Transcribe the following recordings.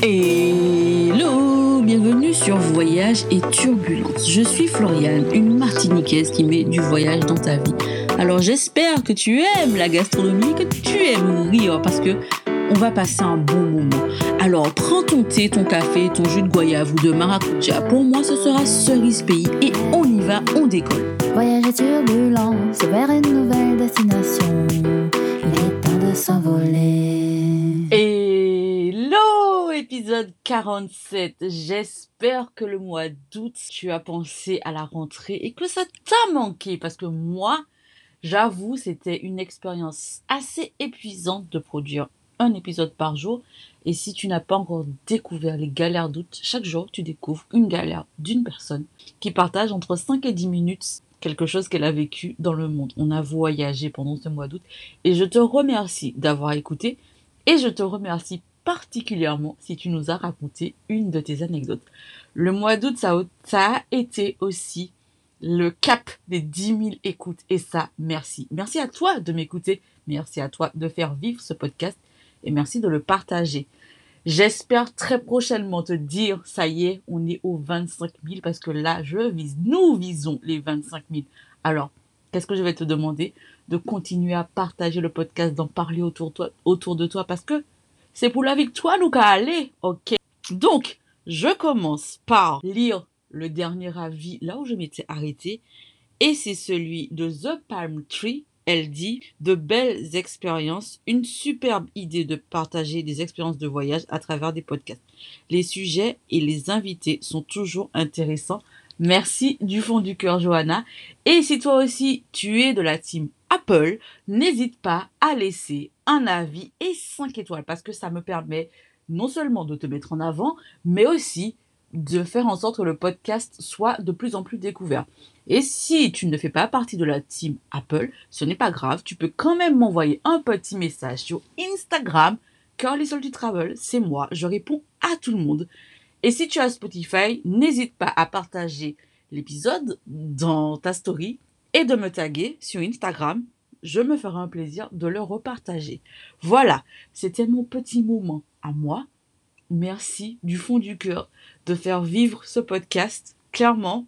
Hello, bienvenue sur Voyage et Turbulence. Je suis Floriane, une Martiniquaise qui met du voyage dans ta vie. Alors j'espère que tu aimes la gastronomie, que tu aimes rire parce que on va passer un bon moment. Alors prends ton thé, ton café, ton jus de goyave ou de maracuja. Pour moi, ce sera cerise pays et on y va, on décolle. Voyage et turbulence vers une nouvelle destination. Épisode 47. J'espère que le mois d'août, tu as pensé à la rentrée et que ça t'a manqué parce que moi, j'avoue, c'était une expérience assez épuisante de produire un épisode par jour. Et si tu n'as pas encore découvert les galères d'août, chaque jour, tu découvres une galère d'une personne qui partage entre 5 et 10 minutes quelque chose qu'elle a vécu dans le monde. On a voyagé pendant ce mois d'août et je te remercie d'avoir écouté et je te remercie particulièrement si tu nous as raconté une de tes anecdotes. Le mois d'août, ça, a- été aussi le cap des 10 000 écoutes et ça, merci. Merci à toi de m'écouter, merci à toi de faire vivre ce podcast et merci de le partager. J'espère très prochainement te dire, ça y est, on est aux 25 000 parce que là, je vise, nous visons les 25 000. Alors, qu'est-ce que je vais te demander? De continuer à partager le podcast, d'en parler autour de toi parce que c'est pour la victoire, nous qu'à aller, ok Donc, je commence par lire le dernier avis là où je m'étais arrêtée et c'est celui de The Palm Tree. Elle dit de belles expériences, une superbe idée de partager des expériences de voyage à travers des podcasts. Les sujets et les invités sont toujours intéressants. Merci du fond du cœur, Johanna. Et si toi aussi tu es de la team Apple, n'hésite pas à laisser un avis et 5 étoiles parce que ça me permet non seulement de te mettre en avant, mais aussi de faire en sorte que le podcast soit de plus en plus découvert. Et si tu ne fais pas partie de la team Apple, ce n'est pas grave, tu peux quand même m'envoyer un petit message sur Instagram, Curly Salty Travel, c'est moi, je réponds à tout le monde. Et si tu as Spotify, n'hésite pas à partager l'épisode dans ta story et de me taguer sur Instagram. Je me ferai un plaisir de le repartager. Voilà, c'était mon petit moment à moi. Merci du fond du cœur de faire vivre ce podcast. Clairement,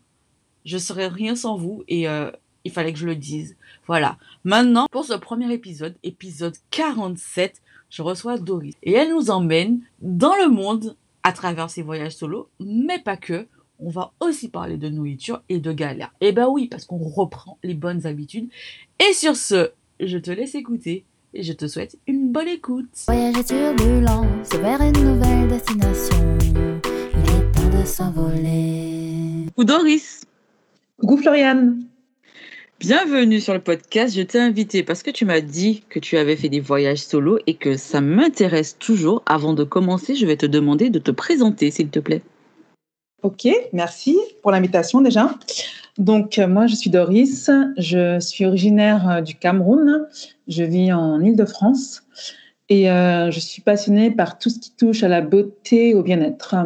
je serais rien sans vous et euh, il fallait que je le dise. Voilà. Maintenant, pour ce premier épisode, épisode 47, je reçois Doris et elle nous emmène dans le monde à travers ses voyages solo, mais pas que. On va aussi parler de nourriture et de galères. Et ben oui, parce qu'on reprend les bonnes habitudes. Et sur ce, je te laisse écouter et je te souhaite une bonne écoute. Voyage et turbulence vers une nouvelle destination. Il est temps de s'envoler. Coucou Doris, Coucou Floriane. Bienvenue sur le podcast. Je t'ai invité parce que tu m'as dit que tu avais fait des voyages solo et que ça m'intéresse toujours. Avant de commencer, je vais te demander de te présenter, s'il te plaît. Ok, merci pour l'invitation déjà. Donc euh, moi je suis Doris, je suis originaire euh, du Cameroun, je vis en Île-de-France et euh, je suis passionnée par tout ce qui touche à la beauté au bien-être.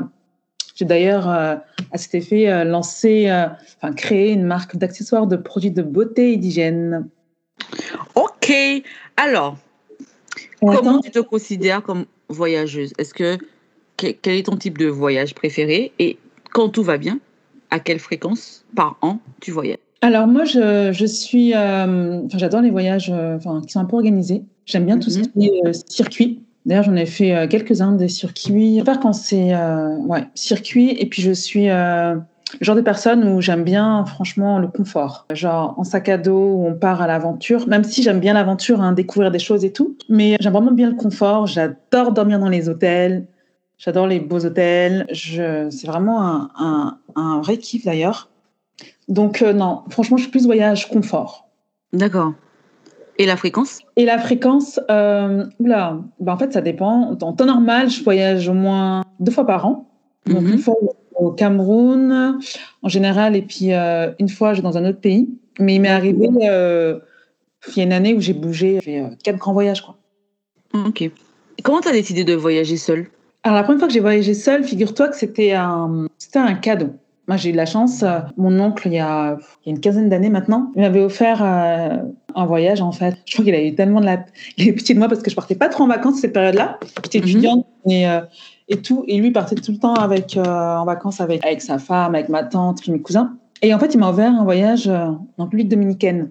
J'ai d'ailleurs euh, à cet effet euh, lancé, euh, enfin créé une marque d'accessoires de produits de beauté et d'hygiène. Ok, alors, comment tu te considères comme voyageuse? Est-ce que que- quel est ton type de voyage préféré? Et quand tout va bien, à quelle fréquence par an tu voyages? Alors moi, je, je suis, euh, j'adore les voyages, euh, enfin, qui sont un peu organisés. J'aime bien tout ce qui est euh, circuit. D'ailleurs, j'en ai fait euh, quelques-uns des circuits. Je préfère quand c'est, euh, ouais, circuit. Et puis je suis euh, le genre de personne où j'aime bien, franchement, le confort. Genre en sac à dos où on part à l'aventure. Même si j'aime bien l'aventure, hein, découvrir des choses et tout. Mais j'aime vraiment bien le confort. J'adore dormir dans les hôtels. J'adore les beaux hôtels. Je, c'est vraiment un, un, vrai kiff d'ailleurs. Donc non, franchement, je suis plus voyage confort. D'accord. Et la fréquence? Et la fréquence, euh, oula, bah, en fait, ça dépend. En temps normal, je voyage au moins deux fois par an. Donc, Mhm. une fois au Cameroun, en général, et puis euh, une fois, je vais dans un autre pays. Mais il m'est arrivé, euh, il y a une année où j'ai bougé, j'ai fait euh, quatre grands voyages, quoi. Ok. Et Comment tu as décidé de voyager seule? Alors, la première fois que j'ai voyagé seule, figure-toi que c'était un, un cadeau. Moi, j'ai eu de la chance. euh, Mon oncle, il y a, il y a une quinzaine d'années maintenant, il m'avait offert en voyage en fait. Je crois qu'il a eu tellement de la, il est petit de moi parce que je partais pas trop en vacances cette période-là. J'étais étudiante et, euh, et tout, et lui il partait tout le temps avec euh, en vacances avec avec sa femme, avec ma tante, puis mes cousins. Et en fait, il m'a ouvert un voyage euh, en République dominicaine.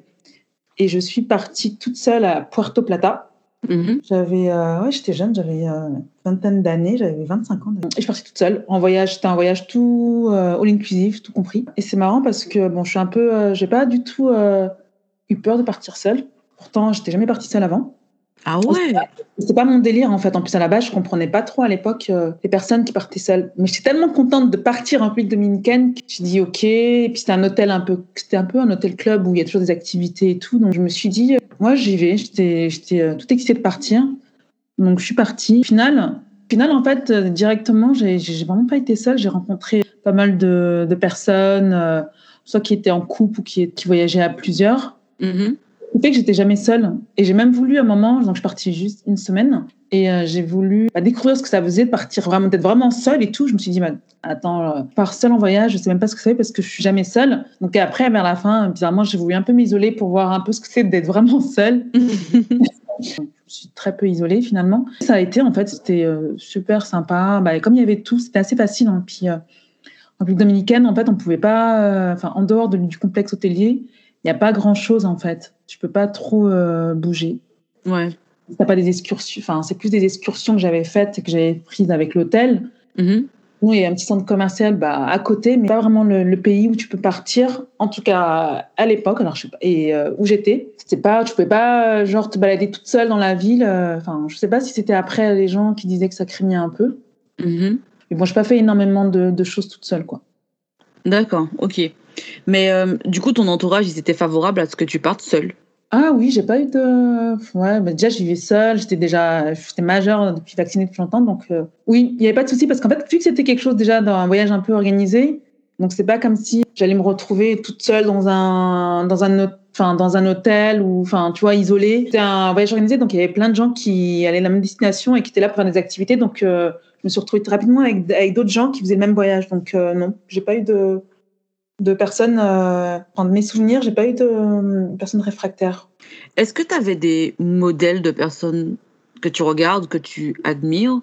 Et je suis partie toute seule à Puerto Plata. Mhm. J'avais, euh, ouais, j'étais jeune, j'avais une vingtaine d'années, j'avais 25 ans. Et je suis partie toute seule en voyage. C'était un voyage tout all inclusive, tout compris. Et c'est marrant parce que bon, je suis un peu, j'ai pas du tout eu peur de partir seule. Pourtant, j'étais jamais partie seule avant. Ah ouais. C'est pas mon délire en fait. En plus, à la base, je comprenais pas trop à l'époque euh, les personnes qui partaient seules. Mais j'étais tellement contente de partir en République dominicaine que j'ai dit ok. Et puis c'était un hôtel un peu, c'était un peu un hôtel club où il y a toujours des activités et tout. Donc je me suis dit, euh, moi j'y vais. J'étais, j'étais euh, toute excitée de partir. Donc je suis partie. Au final, en fait, directement, j'ai, j'ai vraiment pas été seule. J'ai rencontré pas mal de, de personnes, soit qui étaient en couple ou qui, qui voyageaient à plusieurs. Ce qui fait que j'étais jamais seule. Et j'ai même voulu à un moment, donc je suis partie juste une semaine, et euh, j'ai voulu bah, découvrir ce que ça faisait de partir vraiment, d'être vraiment seule et tout. Je me suis dit, bah, attends, euh, part seule en voyage, je sais même pas ce que c'est parce que je suis jamais seule. Donc après, vers la fin, bizarrement, j'ai voulu un peu m'isoler pour voir un peu ce que c'est d'être vraiment seule. Je suis très peu isolée finalement. Ça a été en fait, c'était euh, super sympa. Bah, et comme il y avait tout, c'était assez facile. Hein. Puis euh, en République dominicaine, en fait, on pouvait pas, enfin en dehors de- du complexe hôtelier, il n'y a pas grand chose en fait. Tu peux pas trop euh, bouger. Ouais. T'as pas des excursions, enfin c'est plus des excursions que j'avais faites et que j'avais prises avec l'hôtel. Nous, il y a un petit centre commercial bah, à côté, mais pas vraiment le, le pays où tu peux partir. En tout cas, à l'époque, alors je sais pas, et euh, où j'étais, c'était pas, tu pouvais pas genre te balader toute seule dans la ville. euh, Enfin, je sais pas si c'était après les gens qui disaient que ça craignait un peu. Mhm. Mais bon, j'ai pas fait énormément de, de choses toute seule, quoi. D'accord, ok. Mais euh, du coup, ton entourage, ils étaient favorables à ce que tu partes seule. Ah oui, j'ai pas eu de. Ouais, déjà, j'y vivais seule. J'étais déjà. Majeure depuis vaccinée depuis longtemps. Donc, euh, oui, il n'y avait pas de souci parce qu'en fait, vu que c'était quelque chose déjà dans un voyage un peu organisé, donc c'est pas comme si j'allais me retrouver toute seule dans un, dans un, enfin, dans un hôtel ou, enfin, tu vois, isolée. C'était un voyage organisé, donc il y avait plein de gens qui allaient à la même destination et qui étaient là pour faire des activités. Donc, euh, je me suis retrouvée rapidement avec, d'autres gens qui faisaient le même voyage. Donc, non, j'ai pas eu de, de personnes. Euh, enfin, de mes souvenirs, j'ai pas eu de euh, personnes réfractaires. Est-ce que tu avais des modèles de personnes que tu regardes, que tu admires,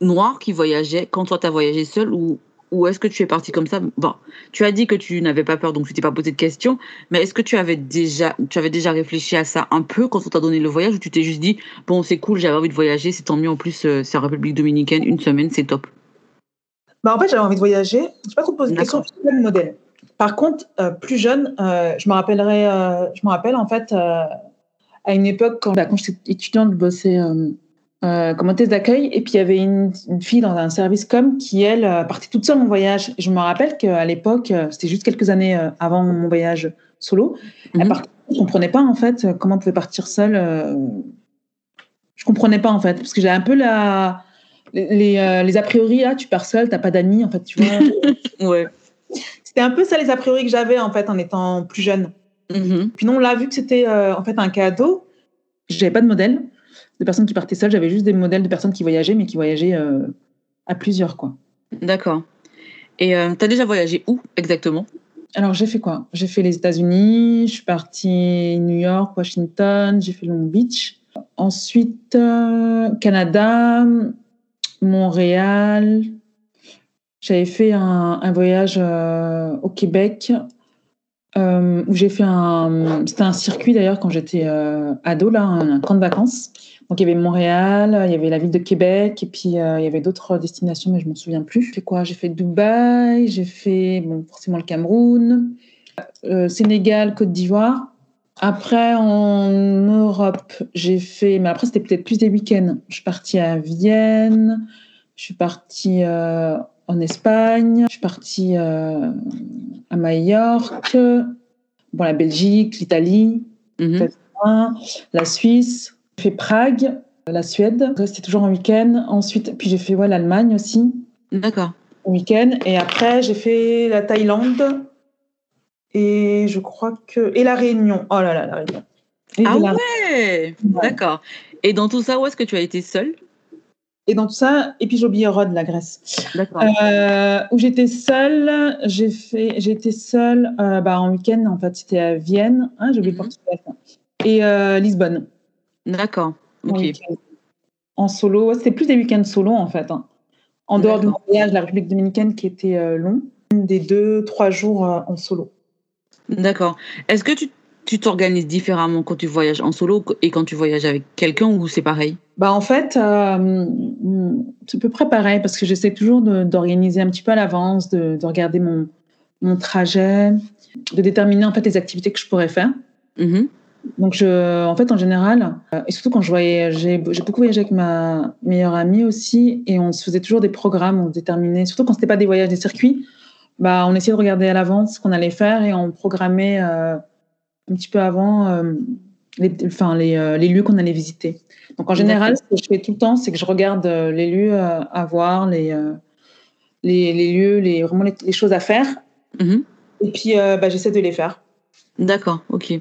noires qui voyageaient quand toi tu as voyagé seule ou, ou est-ce que tu es partie comme ça? Bon, tu as dit que tu n'avais pas peur donc tu t'es pas posé de questions, mais est-ce que tu avais déjà tu avais déjà réfléchi à ça un peu quand on t'a donné le voyage ou tu t'es juste dit bon c'est cool j'avais envie de voyager c'est tant mieux en plus euh, c'est en République dominicaine une semaine c'est top? Bah, en fait, j'avais envie de voyager. Je n'ai pas trop posé de questions, le modèle. Par contre, euh, plus jeune, euh, je me rappellerai, euh, je me rappelle en fait à une époque quand, bah, quand j'étais étudiante, je bossais euh, comme hôtesse d'accueil et puis il y avait une, une fille dans un service com qui elle partait toute seule en voyage. Et je me rappelle qu'à l'époque, c'était juste quelques années avant mon voyage solo, elle Mhm. partait, je comprenais pas en fait comment on pouvait partir seule. je comprenais pas en fait parce que j'avais un peu la les, les, les a priori, ah, tu pars seule, t'as pas d'amis, en fait, tu vois. Ouais. C'était un peu ça les a priori que j'avais en fait en étant plus jeune. Mhm. Puis non, là, vu que c'était euh, en fait un cadeau, j'avais pas de modèle de personnes qui partaient seules, j'avais juste des modèles de personnes qui voyageaient, mais qui voyageaient euh, à plusieurs, quoi. D'accord. Et euh, tu as déjà voyagé où exactement? Alors, j'ai fait quoi? J'ai fait les États-Unis, je suis partie New York, Washington, j'ai fait Long Beach. Ensuite, euh, Canada, Montréal. J'avais fait un, voyage euh, au Québec euh, où j'ai fait un. C'était un circuit d'ailleurs quand j'étais euh, ado, là, un, un camp de vacances. Donc il y avait Montréal, il y avait la ville de Québec et puis il y avait d'autres destinations, mais je m'en souviens plus. J'ai fait quoi? J'ai fait Dubaï, j'ai fait bon, forcément le Cameroun, Sénégal, Côte d'Ivoire. Après, en Europe, j'ai fait, mais après, c'était peut-être plus des week-ends. Je suis partie à Vienne, je suis partie en Espagne, je suis partie euh, à Majorque, bon, la Belgique, l'Italie, Mhm. la Suisse, j'ai fait Prague, la Suède. C'était toujours en week-end. Ensuite, puis j'ai fait ouais, l'Allemagne aussi, D'accord. en week-end. Et après, j'ai fait la Thaïlande. Et je crois que. Et la Réunion. Oh là là, la Réunion. Et, Ah la- ouais D'accord. Et dans tout ça, où est-ce que tu as été seule? Et dans tout ça, et puis j'ai oublié Rhodes, la Grèce. D'accord. Euh, où j'étais seule, j'ai fait, j'étais seule euh, bah, en week-end, en fait, c'était à Vienne. Hein, j'ai oublié le Mhm. Portugal. et euh, Lisbonne. D'accord. en solo. C'était plus des week-ends solo en fait. hein. En dehors de mon voyage, la République dominicaine qui était euh, long, des deux, trois jours en solo. D'accord. Est-ce que tu tu t'organises différemment quand tu voyages en solo et quand tu voyages avec quelqu'un ou c'est pareil? Bah en fait, euh, c'est à peu près pareil parce que j'essaie toujours d'organiser un petit peu à l'avance, de, de regarder mon, mon trajet, de déterminer en fait les activités que je pourrais faire. Mhm. Donc, je, en fait, en général, euh, et surtout quand je voyageais, j'ai beaucoup voyagé avec ma meilleure amie aussi, et on se faisait toujours des programmes, on déterminait, surtout quand c'était pas des voyages des circuits, bah, on essayait de regarder à l'avance ce qu'on allait faire et on programmait euh, un petit peu avant euh, les, enfin, les, euh, les lieux qu'on allait visiter. Donc, en général, ce que je fais tout le temps, c'est que je regarde euh, les lieux à voir, les, les, les lieux, les, vraiment les, les choses à faire, Mhm. et puis euh, bah, j'essaie de les faire. D'accord, ok.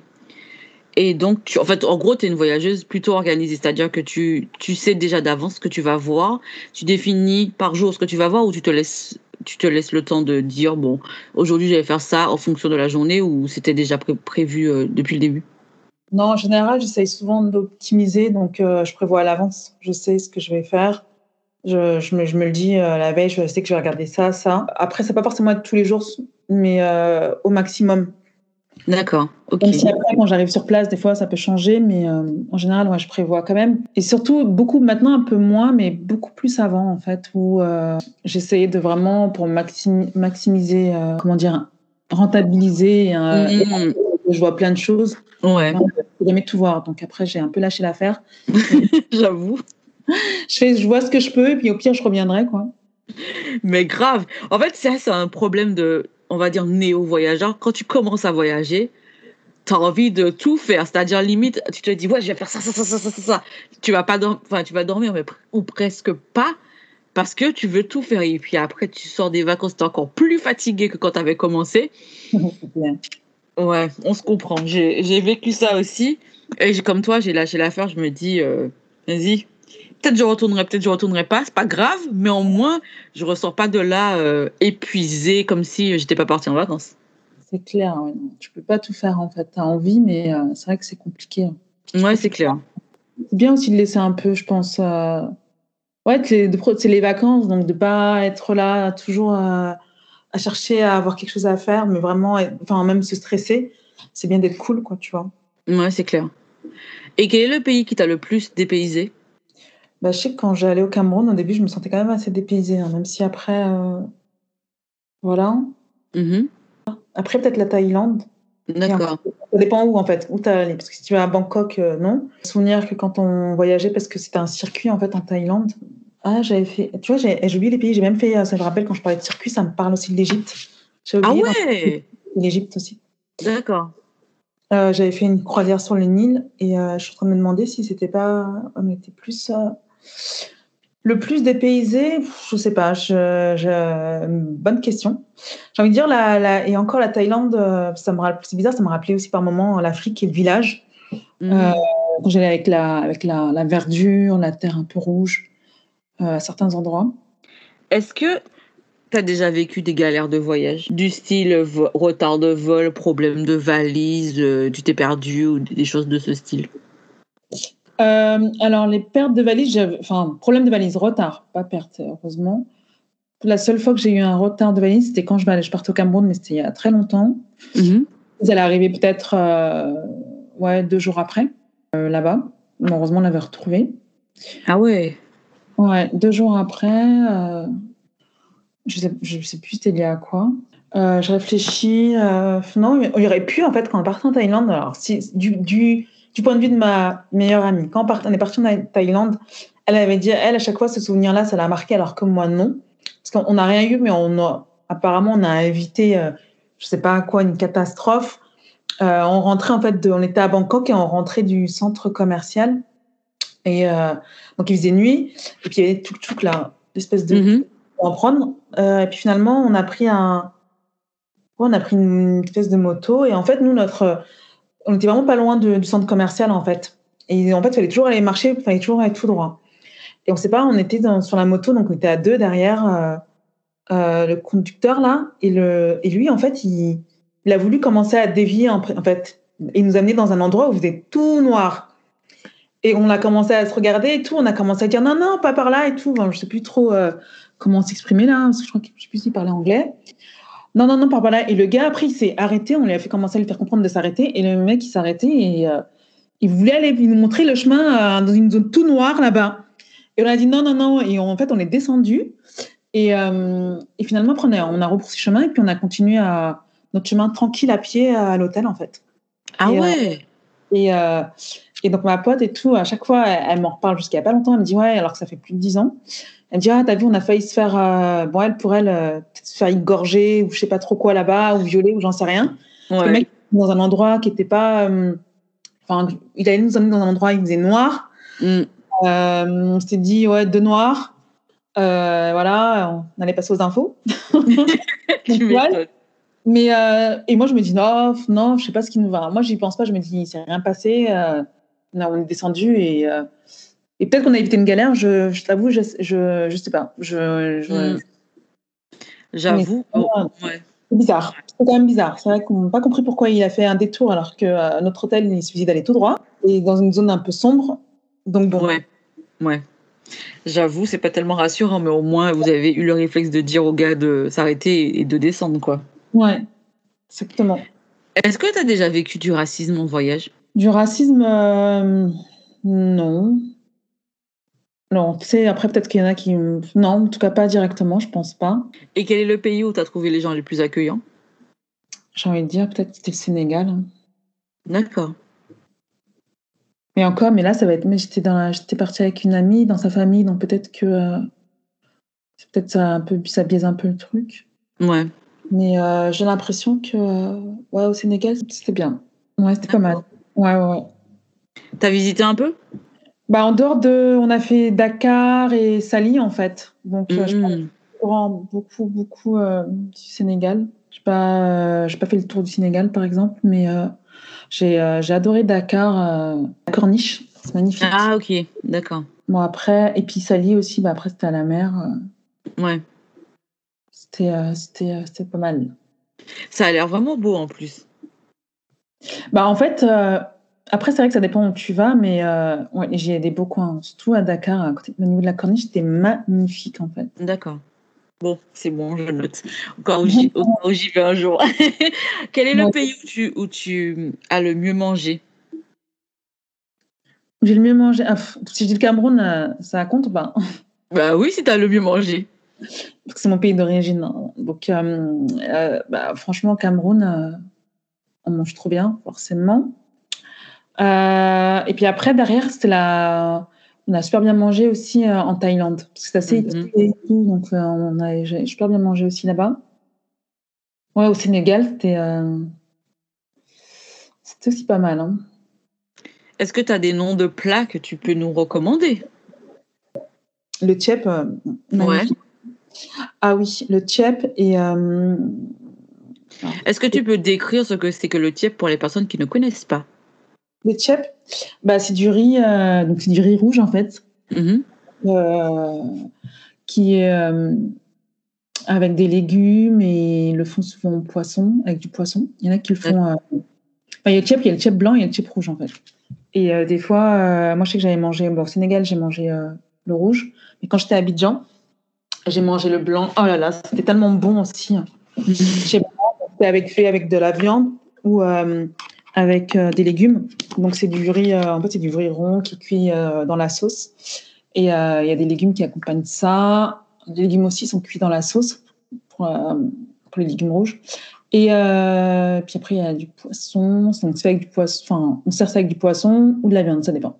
Et donc, tu, en fait, en gros, tu es une voyageuse plutôt organisée, c'est-à-dire que tu, tu sais déjà d'avance ce que tu vas voir, tu définis par jour ce que tu vas voir ou tu te laisses, tu te laisses le temps de dire, bon, aujourd'hui, je vais faire ça en fonction de la journée ou c'était déjà pré- prévu euh, depuis le début? Non, en général, j'essaye souvent d'optimiser, donc euh, je prévois à l'avance. Je sais ce que je vais faire. Je, je me, je me le dis euh, la veille, je sais que je vais regarder ça, ça. Après, c'est pas forcément tous les jours, mais au maximum. D'accord, ok. Même si après, quand j'arrive sur place, des fois, ça peut changer, mais euh, en général, ouais, je prévois quand même. Et surtout, beaucoup maintenant, un peu moins, mais beaucoup plus avant, en fait, où euh, j'essayais de vraiment, pour maximi- maximiser, euh, comment dire, rentabiliser. Mhm. je vois plein de choses. Ouais, Je jamais tout voir. Donc après, j'ai un peu lâché l'affaire. j'avoue. Je, fais, je vois ce que je peux, et puis au pire, je reviendrai, quoi. Mais grave. En fait, ça, c'est un problème de, on va dire, néo-voyageur. Quand tu commences à voyager, tu as envie de tout faire. C'est-à-dire, limite, tu te dis, ouais, je vais faire ça, ça, ça, ça, ça, ça. Tu vas pas dormir, enfin, tu vas dormir, mais pr- ou presque pas, parce que tu veux tout faire. Et puis après, tu sors des vacances, tu es encore plus fatigué que quand tu avais commencé. Ouais, on se comprend. J'ai vécu ça aussi. Et comme toi, j'ai lâché l'affaire. Je me dis, euh, vas-y, peut-être je retournerai, peut-être je retournerai pas. C'est pas grave, mais au moins, je ressors pas de là euh, épuisée comme si j'étais pas partie en vacances. C'est clair, ouais, tu peux pas tout faire en fait. Tu as envie, mais euh, c'est vrai que c'est compliqué. Ouais, c'est clair. C'est bien aussi de laisser un peu, je pense. euh, Ouais, c'est les vacances, donc de pas être là toujours euh, à chercher à avoir quelque chose à faire, mais vraiment, enfin, même se stresser. C'est bien d'être cool, quoi, tu vois. Ouais, c'est clair. Et quel est le pays qui t'a le plus dépaysé? Bah, je sais que quand j'allais au Cameroun, au début, je me sentais quand même assez dépaysée, hein, même si après, euh, voilà. Mhm. Après, peut-être la Thaïlande. D'accord. Ça dépend où en fait, où t'as allé. Parce que si tu vas à Bangkok, euh, non. Souvenir que quand on voyageait, parce que c'était un circuit en fait en Thaïlande. Ah, j'avais fait. Tu vois, j'ai oublié les pays. J'ai même fait. euh, Ça me rappelle quand je parlais de circuit, ça me parle aussi de l'Égypte. Ah ouais l'Égypte aussi. D'accord. Euh, j'avais fait une croisière sur le Nil et euh, je suis en train de me demander si c'était pas. On était plus. Le plus dépaysé, je sais pas. Je, je- Bonne question. J'ai envie de dire la, la- et encore la Thaïlande, euh, ça me rapp- c'est bizarre, ça me rappelait aussi par moments l'Afrique et le village. Euh, quand j'allais avec, la, avec la, la verdure, la terre un peu rouge, euh, à certains endroits. Est-ce que tu as déjà vécu des galères de voyage? Du style retard de vol, problème de valise, euh, tu t'es perdu ou des choses de ce style? Euh, alors, les pertes de valises, j'avais- enfin, problème de valise, retard, pas perte, heureusement. La seule fois que j'ai eu un retard de valise, c'était quand je, je partais au Cameroun, mais c'était il y a très longtemps. Mhm. Elle est arrivée peut-être euh, ouais, deux jours après, euh, là-bas. Heureusement, on l'avait retrouvée. Ah ouais Ouais, deux jours après, je sais, je sais plus c'était lié à quoi. Je réfléchis. non, il y aurait pu, en fait, quand on partait en Thaïlande, alors, si, du, du, du point de vue de ma meilleure amie, quand on, est parti en Thaïlande, elle avait dit, elle, à chaque fois, ce souvenir-là, ça l'a marqué, alors que moi, non. Parce qu'on n'a rien eu, mais on a, apparemment, on a évité, euh, je sais pas quoi, une catastrophe. Euh, on rentrait, en fait, de, on était à Bangkok et on rentrait du centre commercial. Et euh, donc, il faisait nuit. Et puis, il y avait tout tuk là, l'espèce de. Mhm. pour en prendre. Euh, et puis, finalement, on a pris un. on a pris une espèce de moto. Et en fait, nous, notre. On était vraiment pas loin du centre commercial, en fait. Et en fait, il fallait toujours aller marcher, il fallait toujours aller tout droit. Et on sait pas, on était sur la moto, donc on était à deux derrière euh, euh, le conducteur, là. Et, lui, en fait, il, a voulu commencer à dévier, en, en fait. il nous amenait dans un endroit où il faisait tout noir. Et on a commencé à se regarder et tout. On a commencé à dire non, non, pas par là et tout. Enfin, je sais plus trop euh, comment s'exprimer là, parce que je crois que je sais plus s'il parlait anglais. Non, non, non, par là. Et le gars, après, il s'est arrêté. On lui a fait commencer à lui faire comprendre de s'arrêter. Et le mec, il arrêté et euh, il voulait aller nous montrer le chemin euh, dans une zone tout noire là-bas. Et on a dit non, non, non. Et en fait, on est descendu. Et, euh, et finalement, après, on a, on a repoussé chemin et puis on a continué à notre chemin tranquille à pied à l'hôtel, en fait. Ah Et, ouais. Et, et donc, ma pote et tout, à chaque fois, elle, elle m'en reparle a pas longtemps. Elle me dit, ouais, alors que ça fait plus de 10 ans. Elle me dit, ah, t'as vu, on a failli se faire, euh, bon, elle, pour elle, euh, peut-être se faire égorger ou je sais pas trop quoi là-bas, ou violer, ou j'en sais rien. Ouais. Le mec, dans un endroit qui n'était pas. euh, Enfin, il allait nous emmener dans un endroit, il faisait noir. Mm. On s'était dit, ouais, de noir. Euh, voilà, on allait passer aux infos. Tu ouais. Mais euh, et moi je me dis non non je sais pas ce qui nous va. Moi j'y pense pas. Je me dis il s'est rien passé. Euh, là, on est descendu et euh, et peut-être qu'on a évité une galère. Je, je t'avoue je, je je sais pas. Je, je- Mm. J'avoue. Oh, ouais. c'est bizarre. C'est quand même bizarre. C'est vrai qu'on n'a pas compris pourquoi il a fait un détour alors que euh, notre hôtel il suffisait d'aller tout droit et dans une zone un peu sombre. Donc bon. Ouais. Ouais. J'avoue, c'est pas tellement rassurant, mais au moins vous avez eu le réflexe de dire au gars de s'arrêter et de descendre, quoi. Ouais. Exactement. Est-ce que tu as déjà vécu du racisme en voyage? Du racisme euh, non. Non, tu sais, après peut-être qu'il y en a qui... Non, en tout cas pas directement, je pense pas. Et quel est le pays où tu as trouvé les gens les plus accueillants? J'ai envie de dire, peut-être que c'était le Sénégal. hein. D'accord. Mais encore, mais là, ça va être... Mais j'étais dans la- j'étais partie avec une amie dans sa famille, donc peut-être que... euh, c'est Peut-être ça, un peu... ça biaise un peu le truc. Ouais. Mais euh, j'ai l'impression que... euh, Ouais, au Sénégal, c'était bien. Ouais, c'était pas mal. Ouais, ouais, ouais. T'as visité un peu? Bah, en dehors de... On a fait Dakar et Sali, en fait. Donc, euh, je Mhm. courant beaucoup, beaucoup euh, du Sénégal. Je n'ai pas, euh, j'ai pas fait le tour du Sénégal, par exemple, mais euh, j'ai j'ai adoré Dakar, la corniche, c'est magnifique. Ah, ok. D'accord. Bon, après, et puis Sali aussi, bah, après, c'était à la mer. Ouais. c'était c'était c'était pas mal. Ça a l'air vraiment beau en plus. Bah, en fait, après, c'est vrai que ça dépend où tu vas, mais euh, ouais, j'y ai des beaux coins, surtout à Dakar, à côté, au niveau de la corniche, c'était magnifique, en fait. D'accord. Bon, c'est bon, je note. Au cas où j'y au vais un jour. Quel est le Ouais. pays où tu, où tu as le mieux mangé? J'ai le mieux mangé. ah, pff, si je dis le Cameroun, euh, ça compte ou pas? Bah oui, si tu as le mieux mangé. parce que c'est mon pays d'origine. hein. Donc, euh, euh, bah, franchement, Cameroun, euh, on mange trop bien, forcément. Euh, et puis après, derrière, c'était la. On a super bien mangé aussi euh, en Thaïlande, parce que c'est assez Mhm. équipé et tout, donc euh, on a j'ai super bien mangé aussi là-bas. Ouais, au Sénégal, c'était euh, c'était aussi pas mal. hein. Est-ce que tu as des noms de plats que tu peux nous recommander? Le tchèp, euh, magnifique. Ah oui, le tchèp et euh, Est-ce que tu peux décrire ce que c'est que le tiep pour les personnes qui ne connaissent pas? Le tchèp, bah, c'est du riz, euh, donc c'est du riz rouge en fait. Mhm. euh, qui est euh, avec des légumes et ils le font souvent au poisson, avec du poisson. Il y en a qui le font. enfin, il y a le tchèp, il y a le tchèp blanc, il y a le tchèp rouge en fait. Et des fois, moi je sais que j'avais mangé, bon, au Sénégal j'ai mangé le rouge, mais quand j'étais à Abidjan, j'ai mangé le blanc. Oh là là, c'était tellement bon aussi. hein. Je sais pas, C'était avec, fait avec de la viande ou euh, avec euh, des légumes. Donc c'est du riz, euh, en fait c'est du riz rond qui cuit euh, dans la sauce. Et il y a des légumes qui accompagnent ça. Les légumes aussi sont cuits dans la sauce pour, pour les légumes rouges. Et puis après il y a du poisson. Donc c'est avec du poisson. Enfin, on sert ça avec du poisson ou de la viande, ça dépend.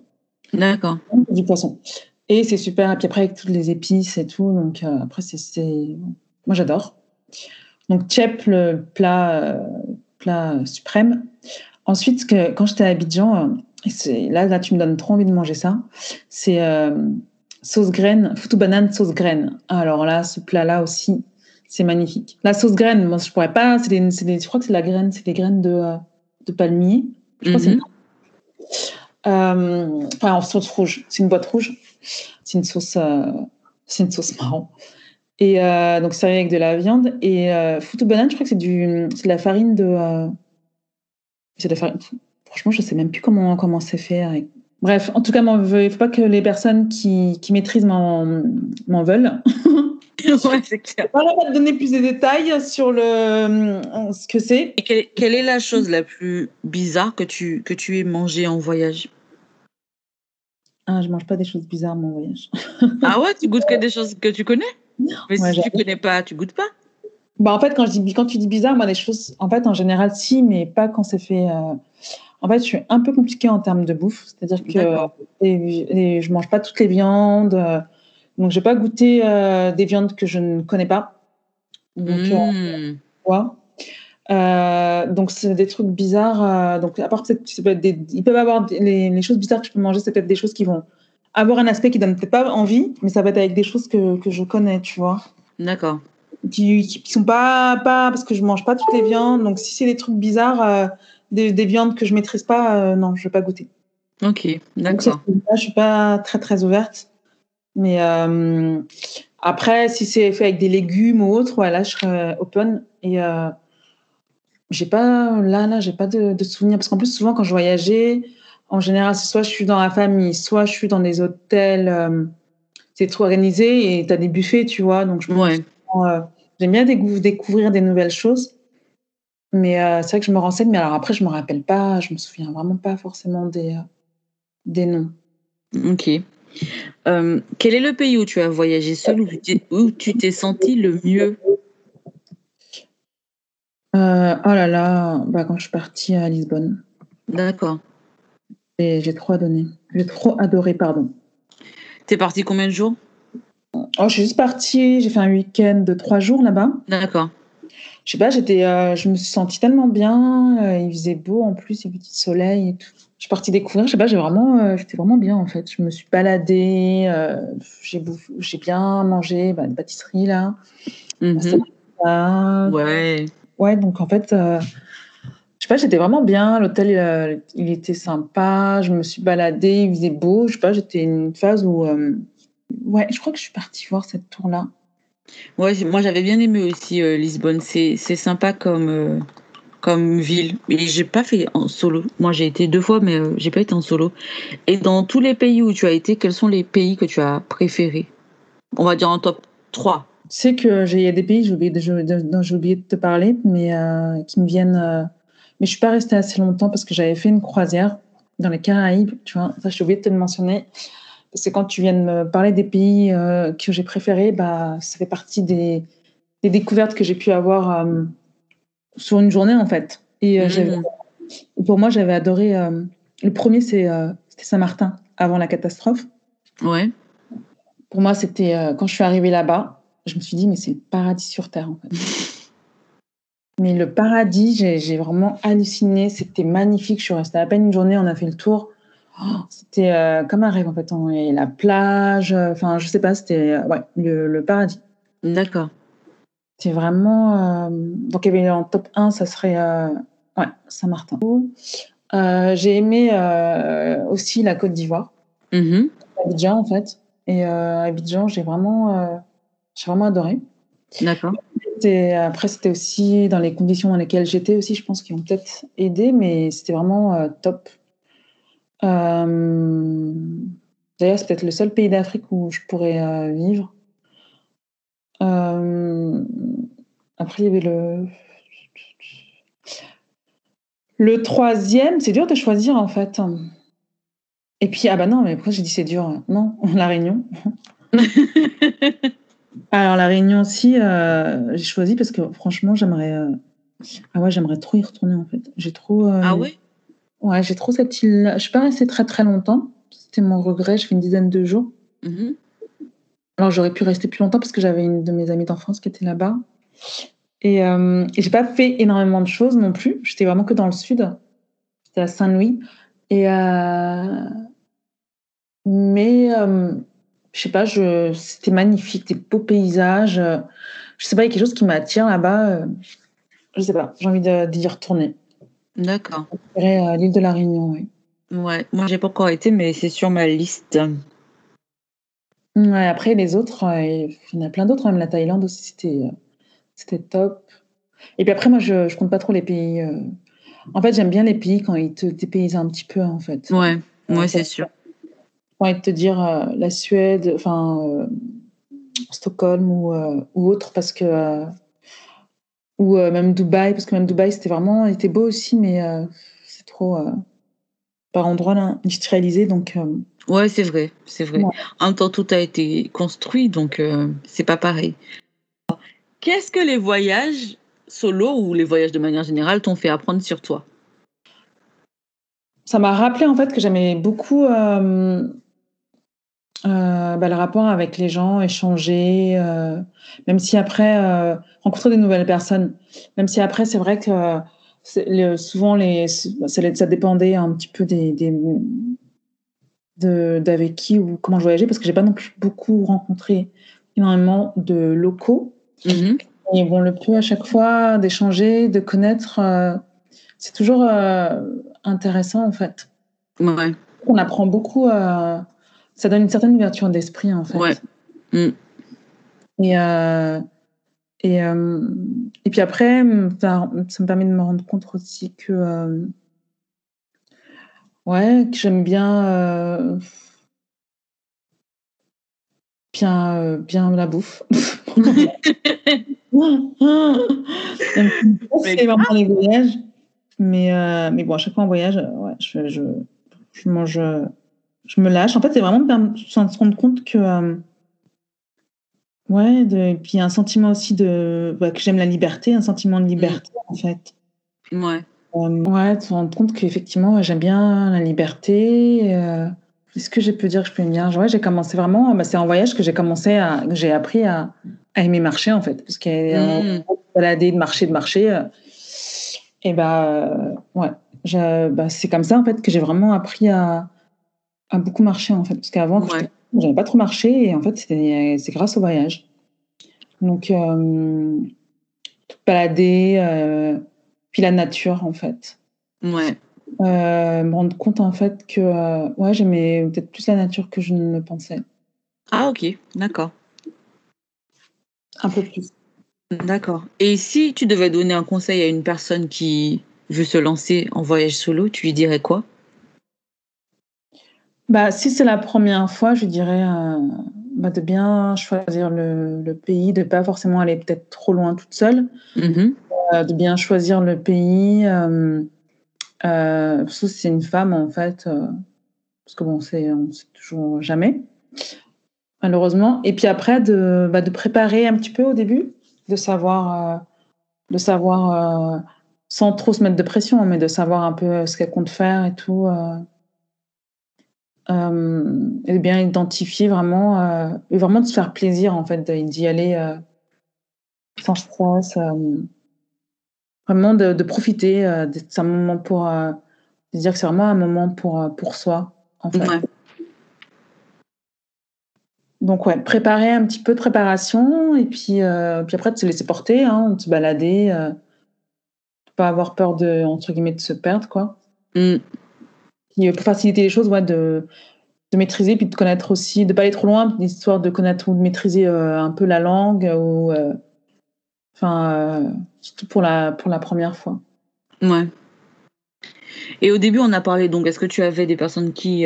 D'accord. Du poisson. Et c'est super. Et puis après avec toutes les épices et tout. Donc après c'est, moi j'adore. Donc tchèp, le plat, plat suprême. Ensuite, que, quand j'étais à Abidjan, euh, là, là, tu me donnes trop envie de manger ça. C'est euh, sauce graine, foutou banane sauce graine. Alors là, ce plat-là aussi, c'est magnifique. La sauce graine, moi, je pourrais pas. Des, des- je crois que c'est la graine, c'est des graines de, euh, de palmier. Je crois que c'est Mhm. euh, enfin, en sauce rouge. C'est une boîte rouge. C'est une sauce, c'est une sauce marron. Et donc, servi avec de la viande. Et foutou banane, je crois que c'est du, c'est de la farine de. De la farine. franchement, je sais même plus comment comment c'est fait. avec- Bref, en tout cas, il faut pas que les personnes qui, qui maîtrisent m'en veulent. ouais, c'est clair. Voilà, on va te donner plus de détails sur le euh, ce que c'est. Et quelle, quelle est la chose la plus bizarre que tu, que tu aies mangée en voyage? Ah, je mange pas des choses bizarres mon voyage. Ah ouais, tu goûtes que des choses que tu connais? Mais Ouais, si tu connais pas, tu goûtes pas? Bah en fait, quand je dis quand tu dis bizarre, moi des choses, en fait, en général, si, mais pas quand c'est fait. euh, En fait, je suis un peu compliquée en termes de bouffe, c'est-à-dire que les- les- je mange pas toutes les viandes, euh, donc je vais pas goûter euh, des viandes que je ne connais pas. Donc, Mmh. donc c'est des trucs bizarres. donc à part peut des, ils peuvent avoir des- les, les choses bizarres que je peux manger, c'est peut-être des choses qui vont avoir un aspect qui donne peut-être pas envie, mais ça va être avec des choses que, que je connais, tu vois, D'accord. Qui, qui, sont pas pas parce que je mange pas toutes les viandes. Donc si c'est des trucs bizarres, euh, des, des viandes que je maîtrise pas, euh, non, je vais pas goûter. Ok, d'accord. je suis pas très très ouverte. Mais euh, après, si c'est fait avec des légumes ou autre, ouais, là, je serais open. Et j'ai pas, là, là, j'ai pas de, de souvenirs. Parce qu'en plus, souvent, quand je voyageais, en général, c'est soit je suis dans la famille, soit je suis dans des hôtels. c'est trop organisé et tu as des buffets, tu vois. Donc, je Ouais. Euh, j'aime bien décou- découvrir des nouvelles choses. Mais euh, c'est vrai que je me renseigne. Mais alors après, je me rappelle pas, je me souviens vraiment pas forcément des, euh, des noms. Ok. Quel est le pays où tu as voyagé seul où tu t'es- senti le mieux? Oh là là, bah, quand je suis partie à Lisbonne, D'accord. et j'ai trop adoré. J'ai trop adoré, pardon. T'es parti combien de jours? Oh, je suis juste partie, j'ai fait un week-end de trois jours là-bas. D'accord. Je sais pas, j'étais, euh, je me suis sentie tellement bien. euh, il faisait beau en plus, il y avait du soleil et tout. Je suis partie découvrir, je sais pas, j'ai vraiment, euh, j'étais vraiment bien en fait. Je me suis baladée, j'ai j'ai bien mangé, bah, des pâtisseries là. Mhm. Ah, Ouais. Ouais, donc en fait, je sais pas, j'étais vraiment bien. L'hôtel, il était sympa. Je me suis baladée, il faisait beau. Je sais pas, j'étais une phase où. Euh, ouais, je crois que je suis partie voir cette tour-là. Ouais, moi j'avais bien aimé aussi euh, Lisbonne. C'est c'est sympa comme euh, comme ville. Et j'ai pas fait en solo. Moi j'ai été deux fois, mais euh, j'ai pas été en solo. Et dans tous les pays où tu as été, quels sont les pays que tu as préférés? On va dire en top 3. Tu sais que j'ai il y a des pays j'ai oublié de, je- de- dont j'ai oublié de te parler, mais euh, qui me viennent. euh, mais je suis pas restée assez longtemps parce que j'avais fait une croisière dans les Caraïbes. Tu vois, ça j'ai oublié de te le mentionner. Que quand tu viens de me parler des pays euh, que j'ai préférés, bah, ça fait partie des, des découvertes que j'ai pu avoir euh, sur une journée en fait. Et euh, Mhm. pour moi, j'avais adoré. le premier, c'est, c'était Saint-Martin avant la catastrophe. Ouais. Pour moi, c'était quand je suis arrivée là-bas, je me suis dit, mais c'est le paradis sur Terre, en fait. Mais le paradis, j'ai j'ai vraiment halluciné. C'était magnifique. Je suis restée à peine une journée, on a fait le tour. Oh, c'était euh, comme un rêve, en fait. On- et la plage, euh, enfin, je sais pas, c'était euh, ouais, le, le paradis. D'accord. C'est vraiment. euh, Donc, il y avait en top 1, ça serait euh, ouais, Saint-Martin. Euh, j'ai aimé euh, aussi la Côte d'Ivoire. Mhm. Abidjan en fait. Et euh, Abidjan, j'ai vraiment, euh, j'ai vraiment adoré. D'accord. Après, c'était aussi dans les conditions dans lesquelles j'étais aussi, je pense, qui ont peut-être aidé, mais c'était vraiment euh, top. Euh, D'ailleurs, c'est peut-être le seul pays d'Afrique où je pourrais euh, vivre. Euh, Après, il y avait le. Le troisième, c'est dur de choisir en fait. Et puis, ah bah non, mais pourquoi j'ai dit c'est dur? Non, La Réunion. Alors, La Réunion aussi, euh, j'ai choisi parce que franchement, j'aimerais. euh, Ah ouais, j'aimerais trop y retourner en fait. J'ai trop. euh, Ah ouais? Ouais, j'ai trop cette île. Je suis pas restée très très longtemps. C'était mon regret. Je fais une dizaine de jours. Mhm. Alors, j'aurais pu rester plus longtemps parce que j'avais une de mes amies d'enfance qui était là-bas. Et, euh, et j'ai pas fait énormément de choses non plus. J'étais vraiment que dans le sud. J'étais à Saint-Louis. Et euh, mais euh, je sais pas, je... c'était magnifique, des beaux paysages. Je sais pas, il y a quelque chose qui m'attire là-bas. euh, Je sais pas, j'ai envie d'y retourner. D'accord. L'île de la Réunion, oui. Ouais. Moi j'ai pas encore été, mais c'est sur ma liste. Ouais, après, les autres, euh, il y en a plein d'autres, même la Thaïlande aussi, c'était euh, c'était top. Et puis après, moi, je, je compte pas trop les pays. euh, En fait, j'aime bien les pays quand ils te dépaysent un petit peu, en fait. Ouais, ouais, Euh, c'est sûr. J'ai envie de te dire euh, la Suède, enfin euh, Stockholm ou, euh, ou autre, parce que. Ou euh, même Dubaï, parce que même Dubaï, c'était vraiment. il était beau aussi, mais euh, c'est trop. euh, par endroits industrialisé, donc. Ouais, c'est vrai, c'est vrai. Ouais. En même temps, tout a été construit, donc c'est pas pareil. Qu'est-ce que les voyages solo ou les voyages de manière générale t'ont fait apprendre sur toi? Ça m'a rappelé en fait que j'aimais beaucoup euh, euh, bah, le rapport avec les gens, échanger, euh, même si après euh, rencontrer des nouvelles personnes, même si après c'est vrai que le- souvent les, ça, dépendait un petit peu des, des de d'avec qui ou comment je voyageais parce que j'ai pas non plus beaucoup rencontré énormément de locaux. Mhm. Et bon, le peu à chaque fois d'échanger, de connaître, c'est toujours intéressant en fait. Ouais, On apprend beaucoup. euh, ça donne une certaine ouverture d'esprit, en fait. ouais. Mm. Et, euh, et, euh, et puis après, ça, ça me permet de me rendre compte aussi que, euh, ouais, que j'aime bien, bien, bien la bouffe. c'est vraiment les voyages. Mais, mais bon, à chaque fois en voyage, ouais, je, je, je mange, je me lâche. En fait, c'est vraiment de se rendre compte que, euh, ouais, de, et puis un sentiment aussi de, ouais, que j'aime la liberté, un sentiment de liberté, en fait. Ouais. Euh, ouais, de se rendre compte qu'effectivement, ouais, j'aime bien la liberté. euh, Est-ce que je peux dire que je peux bien? Ouais, j'ai commencé vraiment, bah, c'est en voyage que j'ai commencé à, que j'ai appris à, à aimer marcher, en fait. Parce qu'il y a Mm. balader, de marcher, de marcher. euh, et bah, ouais, bah, c'est comme ça en fait que j'ai vraiment appris à, à beaucoup marcher en fait. Parce qu'avant, Ouais. j'avais pas trop marché et en fait, c'est grâce au voyage. Donc, euh, balader, euh, puis la nature en fait. Ouais. Euh, me rendre compte en fait que euh, ouais, j'aimais peut-être plus la nature que je ne le pensais. Ah, ok, d'accord. Un peu plus. D'accord. Et si tu devais donner un conseil à une personne qui veut se lancer en voyage solo, tu lui dirais quoi? Bah, si c'est la première fois, je dirais euh, bah, de bien choisir le, le pays, de pas forcément aller peut-être trop loin toute seule, Mhm. euh, de bien choisir le pays. Euh, euh, surtout si c'est une femme, en fait, parce que bon, c'est, on sait toujours jamais, malheureusement. Et puis après, de, bah, de préparer un petit peu au début, de savoir, de savoir sans trop se mettre de pression, mais de savoir un peu ce qu'elle compte faire et tout. Euh, et de bien identifier vraiment, euh, et vraiment de se faire plaisir en fait, de- d'y aller euh, sans stress, vraiment de, de profiter, de- un moment pour, de dire que c'est vraiment un moment pour, pour soi en fait. Ouais. Donc ouais, préparer un petit peu de préparation et puis, euh, puis après de se laisser porter, hein, de se balader, euh, pas avoir peur de entre guillemets de se perdre quoi. Mm. Puis, euh, pour faciliter les choses, ouais, de, de maîtriser, puis de connaître aussi, de pas aller trop loin, histoire de connaître ou de maîtriser euh, un peu la langue, ou euh, enfin, surtout pour la, pour la première fois. Ouais. Et au début, on a parlé, donc, est-ce que tu avais des personnes qui,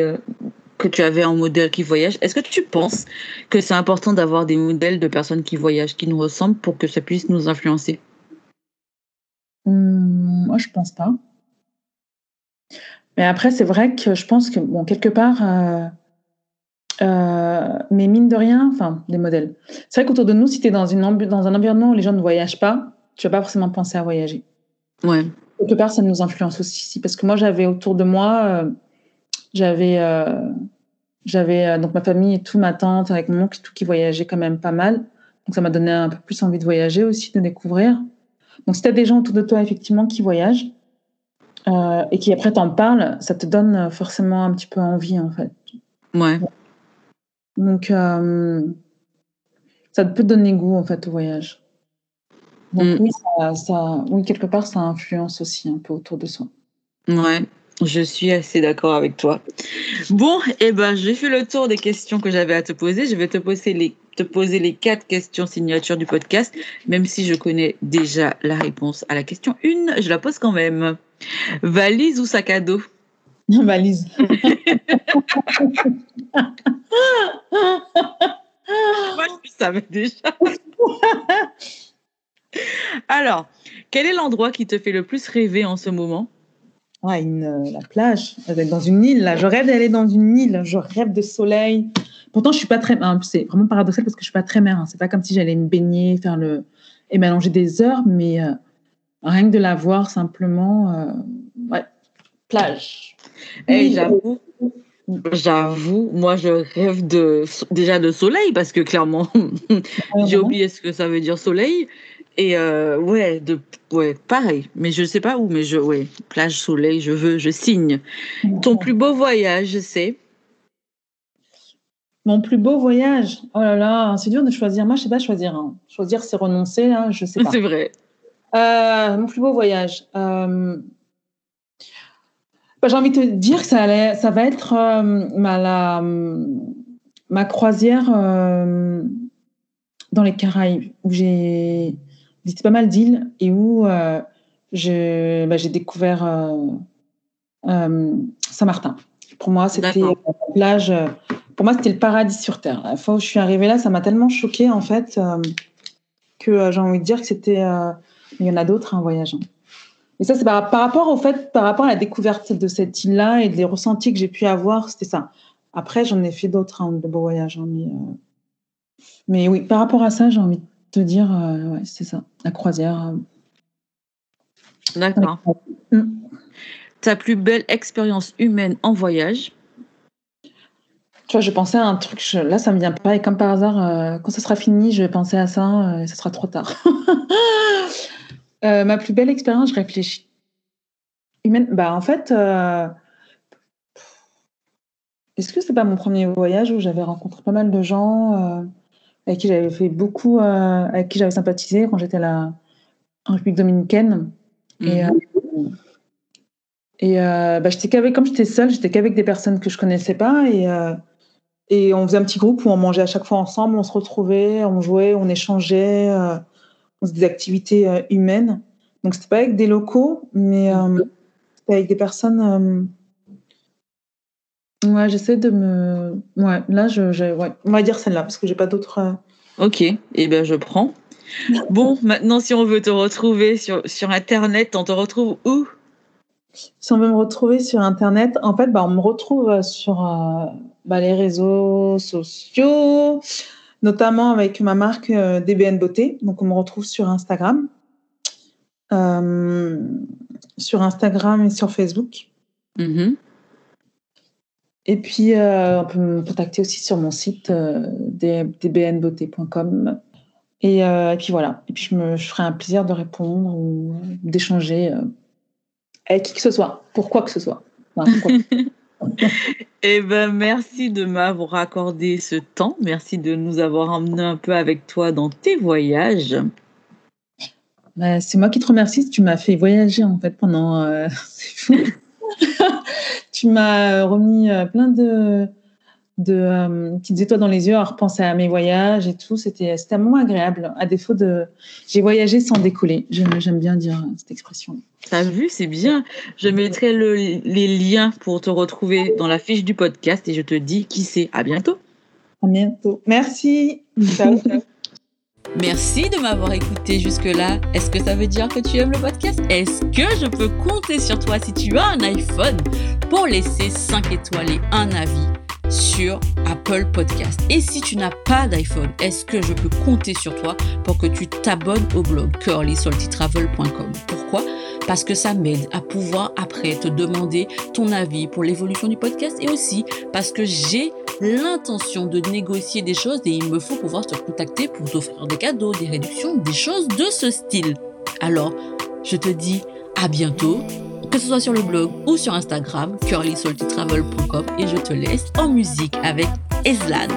que tu avais en modèle qui voyagent? Est-ce que tu penses que c'est important d'avoir des modèles de personnes qui voyagent, qui nous ressemblent pour que ça puisse nous influencer? Hum, moi, je pense pas. Mais après, c'est vrai que je pense que, bon, quelque part, euh, euh, mais mine de rien, enfin, des modèles. C'est vrai qu'autour de nous, si tu es dans, une dans un environnement où les gens ne voyagent pas, tu vas pas forcément penser à voyager. Ouais. quelque part, ça nous influence aussi. Parce que moi, j'avais autour de moi, euh, j'avais, euh, j'avais euh, donc ma famille et tout, ma tante, avec mon oncle, tout qui voyageait quand même pas mal. Donc ça m'a donné un peu plus envie de voyager aussi, de découvrir. Donc si tu as des gens autour de toi, effectivement, qui voyagent euh, et qui après t'en parlent, ça te donne euh, forcément un petit peu envie, en fait. Ouais. Donc euh, ça peut te donner goût, en fait, au voyage. Donc Mm. oui, ça, ça- oui, quelque part, ça influence aussi un peu autour de soi. Ouais. Je suis assez d'accord avec toi. Bon, eh ben, j'ai fait le tour des questions que j'avais à te poser. Je vais te poser les, te poser les quatre questions signatures du podcast, même si je connais déjà la réponse à la question 1, je la pose quand même. Valise ou sac à dos? Valise. Moi, je savais déjà. Alors, quel est l'endroit qui te fait le plus rêver en ce moment? Ouais, une, euh, la plage, d'être dans une île. Là. Je rêve d'aller dans une île. Je rêve de soleil. Pourtant, je suis pas très. hein, c'est vraiment paradoxal parce que je suis pas très mer. hein. C'est pas comme si j'allais me baigner, faire le et m'allonger des heures, mais euh, rien que de la voir simplement. euh, ouais, plage. Eh, Oui. j'avoue, j'avoue, moi je rêve de déjà de soleil parce que clairement j'ai oublié ce que ça veut dire soleil et euh, ouais de ouais pareil mais je sais pas où mais je ouais plage soleil je veux je signe ton plus beau voyage sais Mon plus beau voyage? Oh là là, c'est dur de choisir. Moi, je sais pas choisir. hein. Choisir, c'est renoncer. Là, je sais pas. c'est vrai Euh, mon plus beau voyage. Euh, bah, J'ai envie de te dire que ça, allait, ça va être euh, ma, la, ma croisière dans les Caraïbes, où j'ai visité pas mal d'îles et où bah, j'ai découvert Saint-Martin. Pour moi, c'était la plage. Pour moi, c'était le paradis sur Terre. La fois où je suis arrivée là, ça m'a tellement choquée, en fait, que j'ai envie de dire que c'était. Il y en a d'autres, voyage. hein. Mais ça, c'est par, par rapport au fait, par rapport à la découverte de cette île-là et des ressentis que j'ai pu avoir, c'était ça. Après, j'en ai fait d'autres, hein, de beaux voyages. hein, mais, euh, mais oui, par rapport à ça, j'ai envie de te dire, euh, ouais, c'est ça, la croisière. euh, d'accord Mm. ta plus belle expérience humaine en voyage? Tu vois, je pensais à un truc, je- là, ça me vient pas, et comme par hasard, quand ça sera fini, je vais penser à ça, et ça sera trop tard. Euh, ma plus belle expérience, je réfléchis. Bah, en fait, euh, est-ce que c'est pas mon premier voyage où j'avais rencontré pas mal de gens euh, avec qui j'avais fait beaucoup, euh, avec qui j'avais sympathisé quand j'étais là en République dominicaine. Et, Mhm. et bah, j'étais qu'avec, comme j'étais seule, j'étais qu'avec des personnes que je connaissais pas. Et, et on faisait un petit groupe où on mangeait à chaque fois ensemble, on se retrouvait, on jouait, on échangeait, des activités euh, humaines. Donc c'était pas avec des locaux, mais euh, c'était avec des personnes. euh, Ouais, j'essaie de me. Ouais, là, je, je- ouais. on va dire celle-là parce que j'ai pas d'autres. ok et eh ben je prends bon maintenant si on veut te retrouver sur sur internet on te retrouve où? Si on veut me retrouver sur Internet, en fait, bah, on me retrouve sur euh, bah, les réseaux sociaux, notamment avec ma marque euh, DBN Beauté. Donc, on me retrouve sur Instagram, Euh, sur Instagram et sur Facebook. Mhm. Et puis, euh, on peut me contacter aussi sur mon site euh, dbnbeauté.com. Et, et puis voilà. Et puis, je me je ferai un plaisir de répondre ou d'échanger avec qui que ce soit, pour quoi que ce soit. Eh ben, merci de m'avoir accordé ce temps. Merci de nous avoir emmené un peu avec toi dans tes voyages. Bah, c'est moi qui te remercie. Tu m'as fait voyager en fait pendant. euh, tu m'as remis euh, plein de, de euh, petites étoiles dans les yeux à repenser à mes voyages et tout. C'était moment agréable. À défaut de. J'ai voyagé sans décoller. J'aime bien dire euh, cette expression. T'as vu, c'est bien. Je mettrai le- les liens pour te retrouver dans la fiche du podcast et je te dis qui c'est. À bientôt. À bientôt. Merci. Ciao. Merci de m'avoir écouté jusque-là. Est-ce que ça veut dire que tu aimes le podcast? Est-ce que je peux compter sur toi si tu as un iPhone? Pour laisser 5 étoiles et un avis sur Apple Podcast. Et si tu n'as pas d'iPhone, est-ce que je peux compter sur toi pour que tu t'abonnes au blog curlysaltytravel.com Pourquoi? Parce que ça m'aide à pouvoir après te demander ton avis pour l'évolution du podcast et aussi parce que j'ai l'intention de négocier des choses et il me faut pouvoir te contacter pour t'offrir des cadeaux, des réductions, des choses de ce style. Alors, je te dis à bientôt, que ce soit sur le blog ou sur Instagram, curlysaltytravel.com et je te laisse en musique avec Eslan.